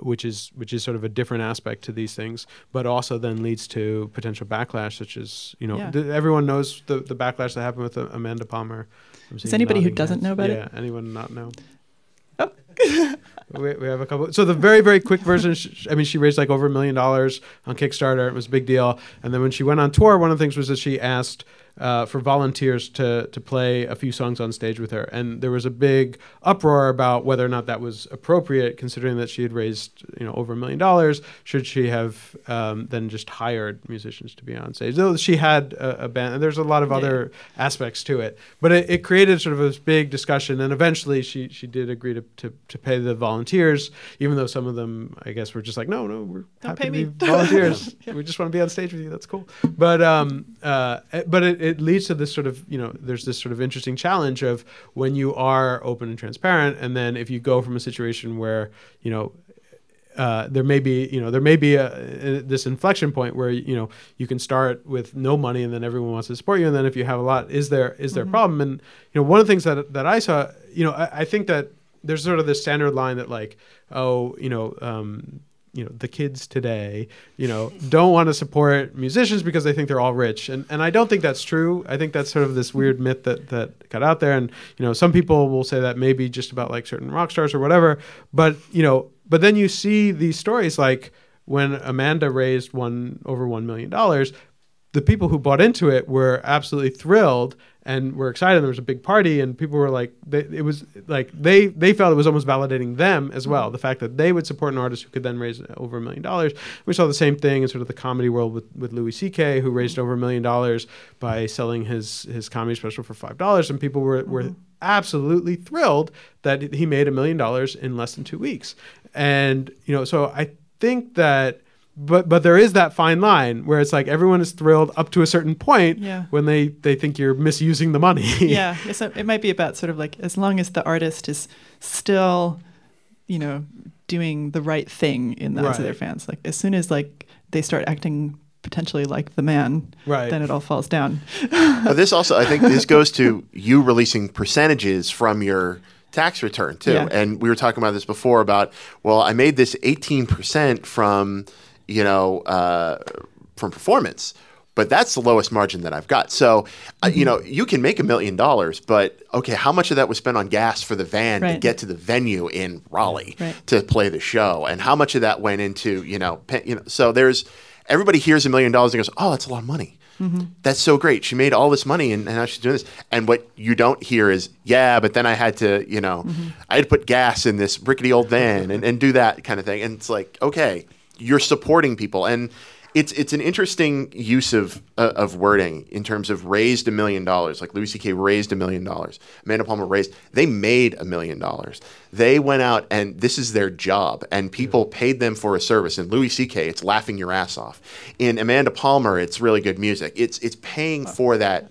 which is which is sort of a different aspect to these things, but also then leads to potential backlash, such as you know Yeah. th- everyone knows the, the backlash that happened with uh, Amanda Palmer. I'm anybody who doesn't heads. know about it? Yeah, anyone not know? We, we have a couple. So the very very quick version. sh- I mean, she raised like over a million dollars on Kickstarter. It was a big deal. And then when she went on tour, one of the things was that she asked uh, for volunteers to to play a few songs on stage with her, and there was a big uproar about whether or not that was appropriate, considering that she had raised you know over a million dollars. Should she have um, then just hired musicians to be on stage? Though she had a, a band, and there's a lot of Yeah. other aspects to it, but it, it created sort of this big discussion, and eventually she she did agree to, to, to pay the volunteers, even though some of them I guess were just like, no, no, we're Don't happy pay to me." be volunteers. We just want to be on stage with you. That's cool. But um, uh, but it, it leads to this sort of you know there's this sort of interesting challenge of when you are open and transparent, and then if you go from a situation where you know uh, there may be you know there may be a, a, this inflection point where you know you can start with no money and then everyone wants to support you and then if you have a lot is there is there a problem? And you know one of the things that that I saw you know I, I think that there's sort of this standard line that like oh you know um, you know the kids today you know don't want to support musicians because they think they're all rich. And and I don't think that's true. I think that's sort of this weird myth that that got out there. And you know some people will say that maybe just about like certain rock stars or whatever. But you know but then you see these stories like when Amanda raised one over one million dollars the people who bought into it were absolutely thrilled and were excited. There was a big party, and people were like, they, it was like they they felt it was almost validating them as well. The fact that they would support an artist who could then raise over a million dollars. We saw the same thing in sort of the comedy world with, with Louis C.K., who raised over a million dollars by selling his his comedy special for five dollars, and people were were absolutely thrilled that he made a million dollars in less than two weeks. And you know, so I think that but but there is that fine line where it's like everyone is thrilled up to a certain point Yeah. when they they think you're misusing the money. yeah, so it might be about sort of like as long as the artist is still, you know, doing the right thing in the eyes of their fans. Like as soon as like they start acting potentially like the man, Right. then it all falls down. but this also, I think, this goes to you releasing percentages from your tax return too. Yeah. And we were talking about this before about, well, I made this 18% from, you know, uh, from performance. But that's the lowest margin that I've got. So, uh, Mm-hmm. you know, you can make a million dollars, but okay, how much of that was spent on gas for the van to get to the venue in Raleigh Right. to play the show, and how much of that went into, you know, pa- you know? So there's everybody hears a million dollars and goes, "Oh, that's a lot of money." That's so great. She made all this money and, and now she's doing this. And what you don't hear is, yeah, but then I had to, you know, I had to put gas in this rickety old van and, and do that kind of thing. And it's like, okay, you're supporting people. And it's it's an interesting use of uh, of wording in terms of raised a million dollars. Like Louis C.K. raised a million dollars. Amanda Palmer raised. They made a million dollars. They went out and this is their job, and people paid them for a service. In Louis C.K., it's laughing your ass off. In Amanda Palmer, it's really good music. It's it's paying for that.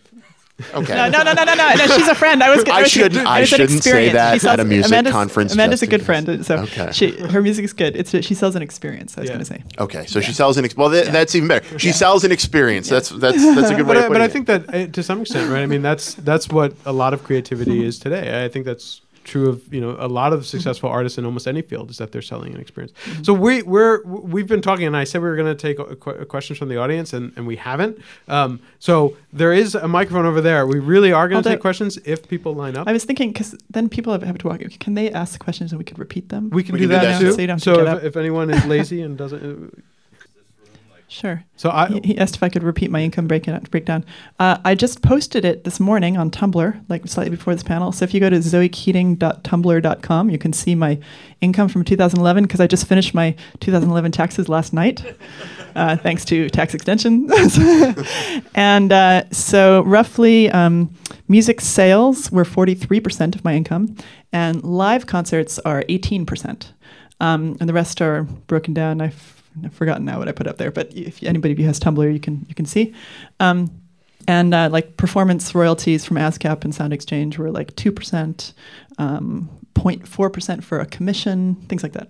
Okay. No, no, no, no, no, no, no. She's a friend. I was. I was- shouldn't- I was an shouldn't say that She at a music Amanda's, conference Amanda's a good friend, so Okay. she her music's good. It's she sells an experience. I was Yeah. going to say. Okay, so she sells an ex- well. Th- That's even better. She sells an experience. That's that's that's a good way but of I, putting but I think that uh, to some extent, right? I mean, that's that's what a lot of creativity is today. I think that's true of you know a lot of successful artists in almost any field is that they're selling an experience. So we we're we've been talking, and I said we were going to take uh, qu- questions from the audience, and, and we haven't. Um, so there is a microphone over there. We really are going to take questions if people line up. I was thinking because then people have, have to walk. Can they ask questions and we could repeat them? we can We do can do that, that too. So you don't have to So get if, up. if anyone is lazy and doesn't, uh, Sure. so I He, asked if I could repeat my income break breakdown. Uh, I just posted it this morning on Tumblr, like slightly before this panel. So if you go to zoekeating.tumblr.com, you can see my income from 2011 because I just finished my 2011 taxes last night, uh, thanks to tax extension. and uh, so roughly, um, music sales were 43% of my income, and live concerts are 18%. Um, and the rest are broken down. I've, I've forgotten now what I put up there, but if anybody you has Tumblr, you can you can see. Um, and uh, like performance royalties from ASCAP and Sound Exchange were like two percent, um, 0.4 percent for a commission, things like that.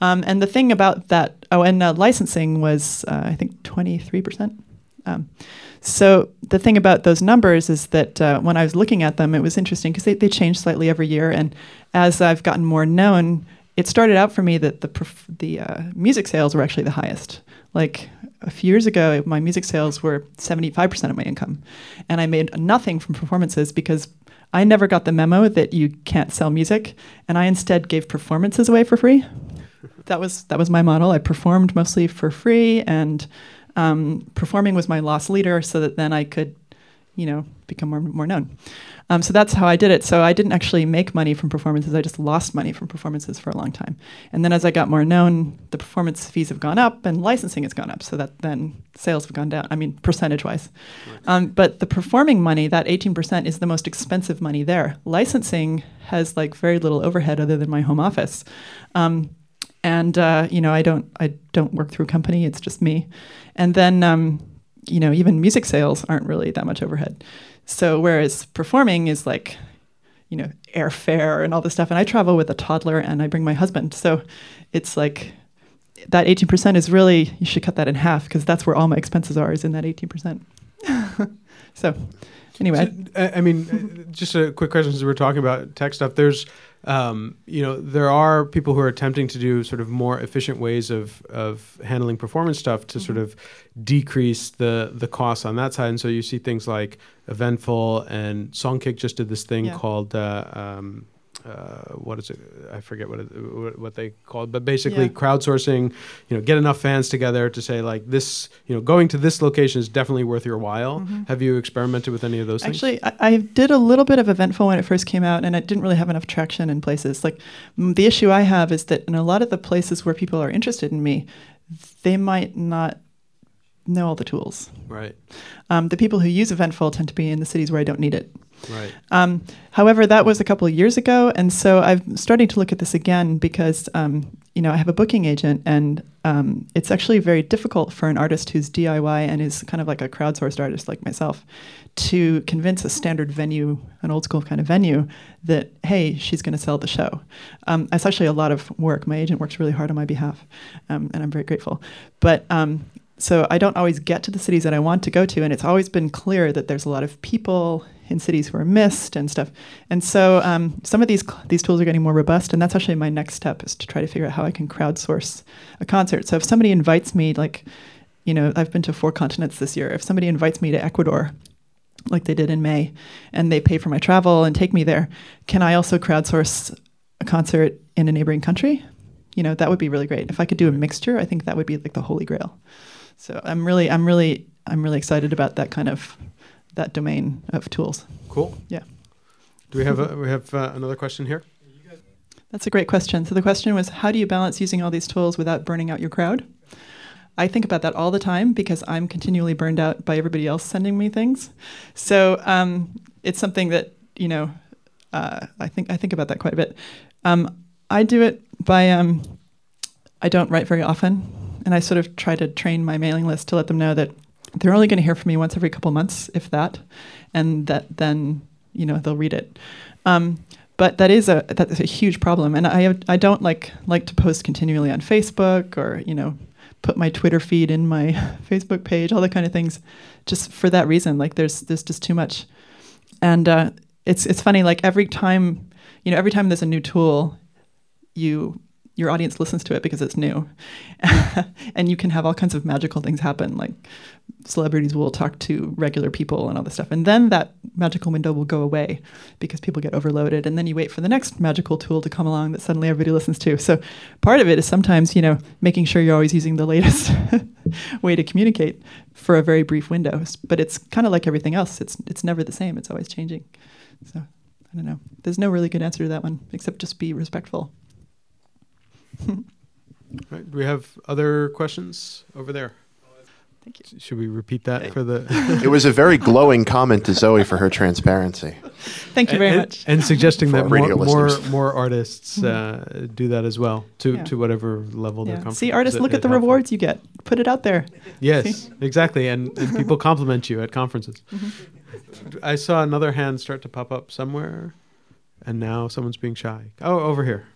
Um, and the thing about that, oh, and uh, licensing was uh, I think twenty three percent. Um, so the thing about those numbers is that uh, when I was looking at them, it was interesting because they, they change slightly every year. And as I've gotten more known, it started out for me that the perf- the uh, music sales were actually the highest. Like a few years ago, my music sales were 75% of my income, and I made nothing from performances because I never got the memo that you can't sell music, and I instead gave performances away for free. that was that was my model. I performed mostly for free, and um, performing was my loss leader, so that then I could, you know, become more more known. Um, so that's how I did it. So I didn't actually make money from performances. I just lost money from performances for a long time. And then as I got more known, the performance fees have gone up and licensing has gone up. So that then sales have gone down. I mean, percentage wise. Um, but the performing money, that 18%, is the most expensive money there. Licensing has like very little overhead other than my home office. Um, and uh, you know, I don't I don't work through a company. It's just me. And then um, you know, even music sales aren't really that much overhead. So whereas performing is like, you know, airfare and all this stuff, and I travel with a toddler and I bring my husband, so it's like that 18% is really you should cut that in half because that's where all my expenses are is in that 18%. so anyway, So, I mean, just a quick question since we're talking about tech stuff. There's, um, you know, there are people who are attempting to do sort of more efficient ways of of handling performance stuff to sort Mhm. of decrease the the costs on that side. And so you see things like Eventful and Songkick just did this thing Yeah. called. Uh, um, uh, what is it? I forget what it, what- they call it, but basically Yeah. crowdsourcing. You know, get enough fans together to say like this. You know, going to this location is definitely worth your while. Mhm. Have you experimented with any of those things? Actually, I, I did a little bit of Eventful when it first came out, and it didn't really have enough traction in places. Like the issue I have is that in a lot of the places where people are interested in me, they might not know all the tools. Right, Um, the people who use Eventful tend to be in the cities where I don't need it. Right. Um, however, that was a couple of years ago, and so I'm starting to look at this again because um, you know I have a booking agent, and um, it's actually very difficult for an artist who's DIY and is kind of like a crowdsourced artist like myself to convince a standard venue, an old school kind of venue, that hey, she's going to sell the show. Um, it's actually a lot of work. My agent works really hard on my behalf, um, and I'm very grateful. But um, so I don't always get to the cities that I want to go to, and it's always been clear that there's a lot of people in cities who are missed and stuff. And so um, some of these these tools are getting more robust, and that's actually my next step is to try to figure out how I can crowdsource a concert. So if somebody invites me, like, you know, I've been to four continents this year. If somebody invites me to Ecuador, like they did in May, and they pay for my travel and take me there, can I also crowdsource a concert in a neighboring country? You know, that would be really great. If I could do a mixture, I think that would be like the holy grail. So I'm really, I'm really I'm really excited about that kind of that domain of tools. Cool. Yeah. Do we have a, we have uh, another question here? That's a great question. So the question was, how do you balance using all these tools without burning out your crowd? I think about that all the time because I'm continually burned out by everybody else sending me things. So um, it's something that you know uh, I think I think about that quite a bit. Um, I do it by um, I don't write very often, and I sort of try to train my mailing list to let them know that they're only going to hear from me once every couple months, if that, and that then you know they'll read it. Um, but that is a that's a huge problem, and I I don't like like to post continually on Facebook or you know put my Twitter feed in my Facebook page, all that kind of things, just for that reason. Like there's there's just too much, and uh, it's it's funny. Like every time you know every time there's a new tool, you your audience listens to it because it's new. And you can have all kinds of magical things happen like celebrities will talk to regular people and all this stuff and then that magical window will go away because people get overloaded and then you wait for the next magical tool to come along that suddenly everybody listens to. So part of it is sometimes you know making sure you're always using the latest way to communicate for a very brief window. But it's kind of like everything else. It's it's never the same. It's always changing. So i don't know. There's no really good answer to that one except just be respectful Right. Do we have other questions over there? Thank you. Should we repeat that for the? It was a very glowing comment to Zoe for her transparency. Thank you very and, much. And suggesting that more, more more artists uh, do that as well to Yeah. to whatever level they're comfortable. See, artists, it- look at the helpful? rewards you get. Put it out there. Yes, exactly, and, and people compliment you at conferences. Mm-hmm. I saw another hand start to pop up somewhere, and now someone's being shy. Oh, over here.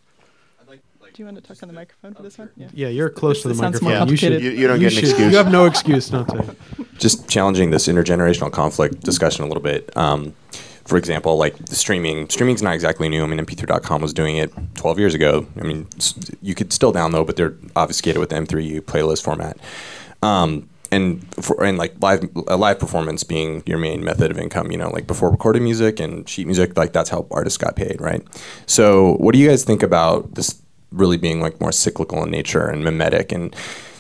Do you want to talk on the microphone for this one? Yeah. Yeah, you're close to the This sounds more microphone. You should. complicated. You, you don't you get an excuse. You have no excuse not to. just challenging this intergenerational conflict discussion a little bit. Um, for example, like the streaming, streaming's not exactly new. I mean, MP3.com was doing it 12 years ago. I mean, you could still download, but they're obfuscated with the M3U playlist format. Um, and for, and like live a live performance being your main method of income, you know, like before recorded music and sheet music, like that's how artists got paid, right? So, what do you guys think about this really being like more cyclical in nature and mimetic? And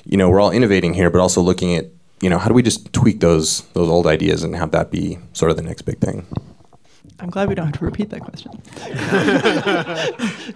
you know, we're all innovating here, but also looking at you know, how do we just tweak those those old ideas and have that be sort of the next big thing? I'm glad we don't have to repeat that question.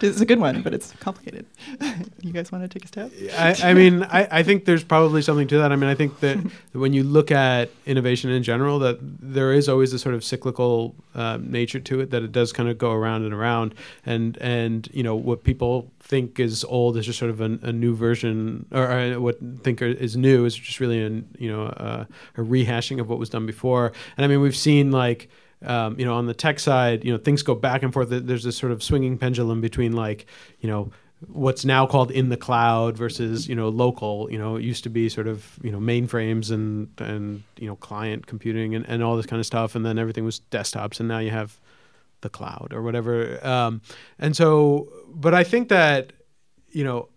it's a good one, but it's complicated. you guys want to take a stab? I, I mean, I, I think there's probably something to that. I mean, I think that when you look at innovation in general, that there is always a sort of cyclical uh, nature to it. That it does kind of go around and around, and and you know what people think is old is just sort of a, a new version, or uh, what think is new is just really a you know a, a rehashing of what was done before. And I mean, we've seen like um, you know, on the tech side, you know, things go back and forth. There's this sort of swinging pendulum between like, you know, what's now called in the cloud versus you know local. You know, it used to be sort of you know mainframes and and you know client computing and, and all this kind of stuff, and then everything was desktops, and now you have the cloud or whatever. Um, and so, but I think that you know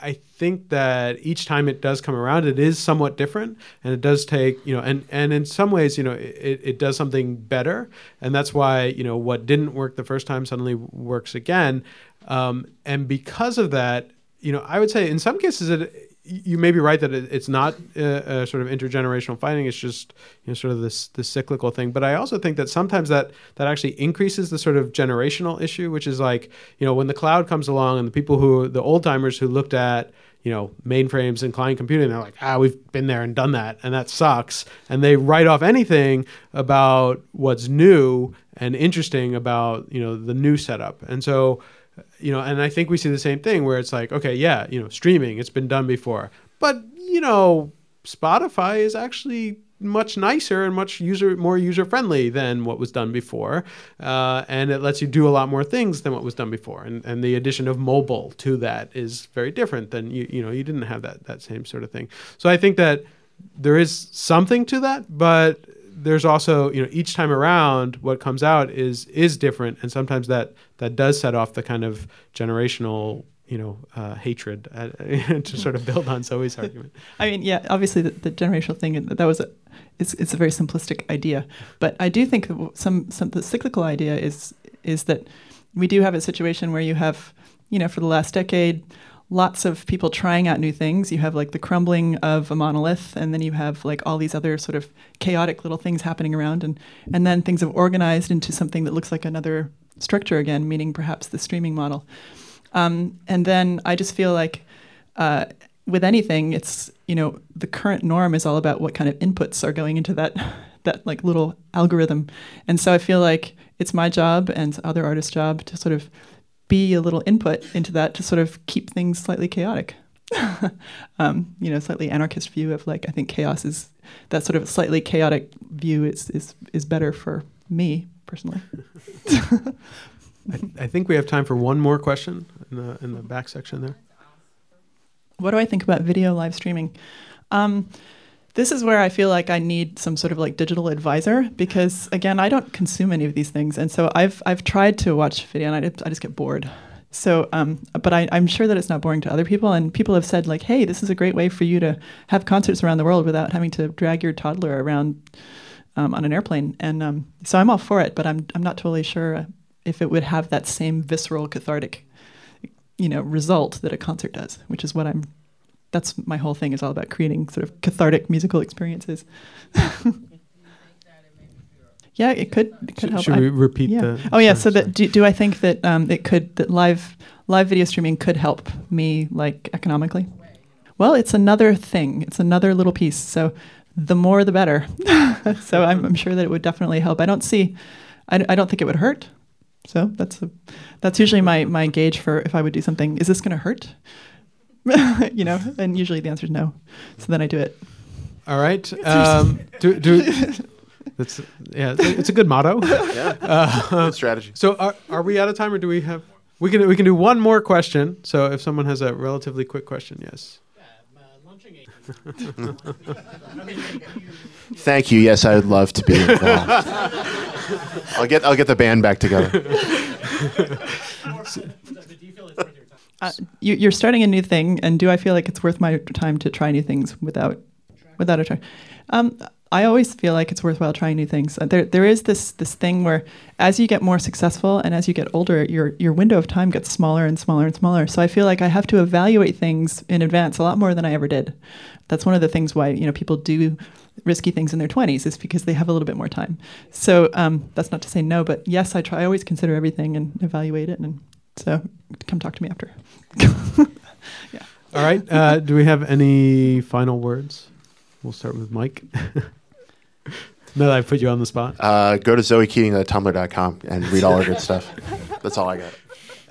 I think that each time it does come around, it is somewhat different, and it does take you know, and and in some ways, you know, it, it does something better, and that's why you know what didn't work the first time suddenly works again, um, and because of that, you know, I would say in some cases it. You may be right that it, it's not a, a sort of intergenerational fighting. It's just you know sort of this this cyclical thing. But I also think that sometimes that that actually increases the sort of generational issue, which is like you know when the cloud comes along and the people who the old timers who looked at you know mainframes and client computing they're like ah we've been there and done that and that sucks and they write off anything about what's new and interesting about you know the new setup and so you know and i think we see the same thing where it's like okay yeah you know streaming it's been done before but you know spotify is actually much nicer and much user more user friendly than what was done before, uh, and it lets you do a lot more things than what was done before. And and the addition of mobile to that is very different than you you know you didn't have that that same sort of thing. So I think that there is something to that, but there's also you know each time around what comes out is is different, and sometimes that that does set off the kind of generational you know uh, hatred uh, to sort of build on Zoe's argument. I mean, yeah, obviously the, the generational thing that was a it's it's a very simplistic idea, but I do think some some the cyclical idea is is that we do have a situation where you have you know for the last decade lots of people trying out new things. You have like the crumbling of a monolith, and then you have like all these other sort of chaotic little things happening around, and and then things have organized into something that looks like another structure again, meaning perhaps the streaming model. Um, and then I just feel like uh, with anything, it's you know the current norm is all about what kind of inputs are going into that that like little algorithm, and so I feel like it's my job and other artists' job to sort of be a little input into that to sort of keep things slightly chaotic. um, you know, slightly anarchist view of like I think chaos is that sort of slightly chaotic view is is is better for me personally. I, I think we have time for one more question in the in the back section there. What do I think about video live streaming? Um, this is where I feel like I need some sort of like digital advisor because again, I don't consume any of these things, and so I've I've tried to watch video and I, I just get bored. So, um, but I, I'm sure that it's not boring to other people, and people have said like, "Hey, this is a great way for you to have concerts around the world without having to drag your toddler around um, on an airplane." And um, so I'm all for it, but I'm I'm not totally sure if it would have that same visceral, cathartic, you know, result that a concert does, which is what I'm that's my whole thing is all about creating sort of cathartic musical experiences. yeah, it could it could Should, help. should I- we repeat yeah. the? oh yeah. sorry, So that do, do I think that um, it could that live live video streaming could help me like economically? Well, it's another thing. It's another little piece. So the more the better. so I'm, I'm sure that it would definitely help. I don't see. I, I don't think it would hurt. So that's a, that's usually my my gauge for if I would do something. Is this going to hurt? you know, and usually the answer is no. So then I do it. All right. Um, do, do, that's yeah. It's a good motto. Yeah. Uh, Good strategy. so are, are we out of time, or do we have? We can we can do one more question. So if someone has a relatively quick question, yes. Thank you. Yes, I would love to be involved. I'll get I'll get the band back together. Uh, you, you're starting a new thing, and do I feel like it's worth my time to try new things without without a try? Um, I always feel like it's worthwhile trying new things. Uh, There, there is this this thing where, as you get more successful and as you get older, your your window of time gets smaller and smaller and smaller. So I feel like I have to evaluate things in advance a lot more than I ever did. That's one of the things why you know people do risky things in their 20s is because they have a little bit more time. So um, that's not to say no, but yes, I try. I always consider everything and evaluate it, and so come talk to me after. Yeah. All right. Uh, do we have any final words? We'll start with Mike. no, I put you on the spot. Uh, go to zoekeating.tumblr.com and read all our good stuff. That's all I got.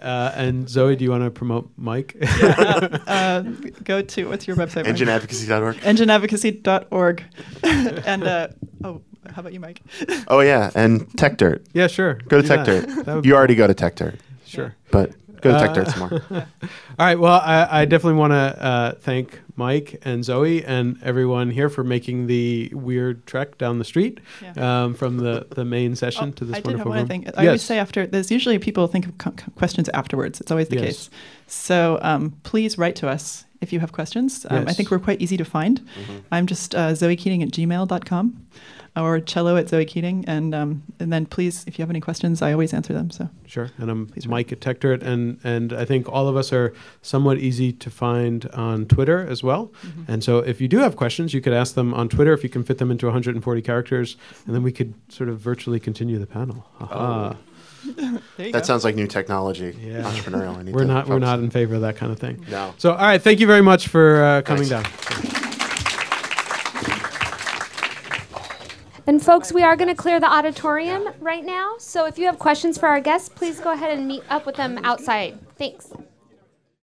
Uh, and Zoe, do you want to promote Mike? uh, go to what's your website? Mike? Engineadvocacy.org. Engineadvocacy.org. and uh, oh, how about you, Mike? Oh yeah, and Techdirt. yeah, sure. Go to Do Tech that. Dirt. You be- already go to Techdirt, sure. but go to Tech Uh, Dirt some more. All right. Well, I, I definitely want to uh, thank Mike and Zoe and everyone here for making the weird trek down the street Yeah. um, from the, the main session to this Oh, I did have wonderful one room. thing. I always say after there's usually people think of co- co- questions afterwards. It's always the Yes. case. So um, please write to us if you have questions. Um, I think we're quite easy to find. Mm-hmm. I'm just uh, Zoe Keating at gmail.com or cello at Zoe Keating. And, um, and then please, if you have any questions, I always answer them. So Sure. And I'm Please Mike at TechDirt, and and I think all of us are somewhat easy to find on Twitter as well. Mm-hmm. And so if you do have questions, you could ask them on Twitter if you can fit them into 140 characters, and then we could sort of virtually continue the panel. Aha. there That go. sounds like new technology. Yeah. Entrepreneurial. I need We're to not we're not in favor of that kind of thing. No. So all right, thank you very much for uh, coming Thanks. down. And folks, we are going to clear the auditorium right now. So if you have questions for our guests, please go ahead and meet up with them outside. Thanks.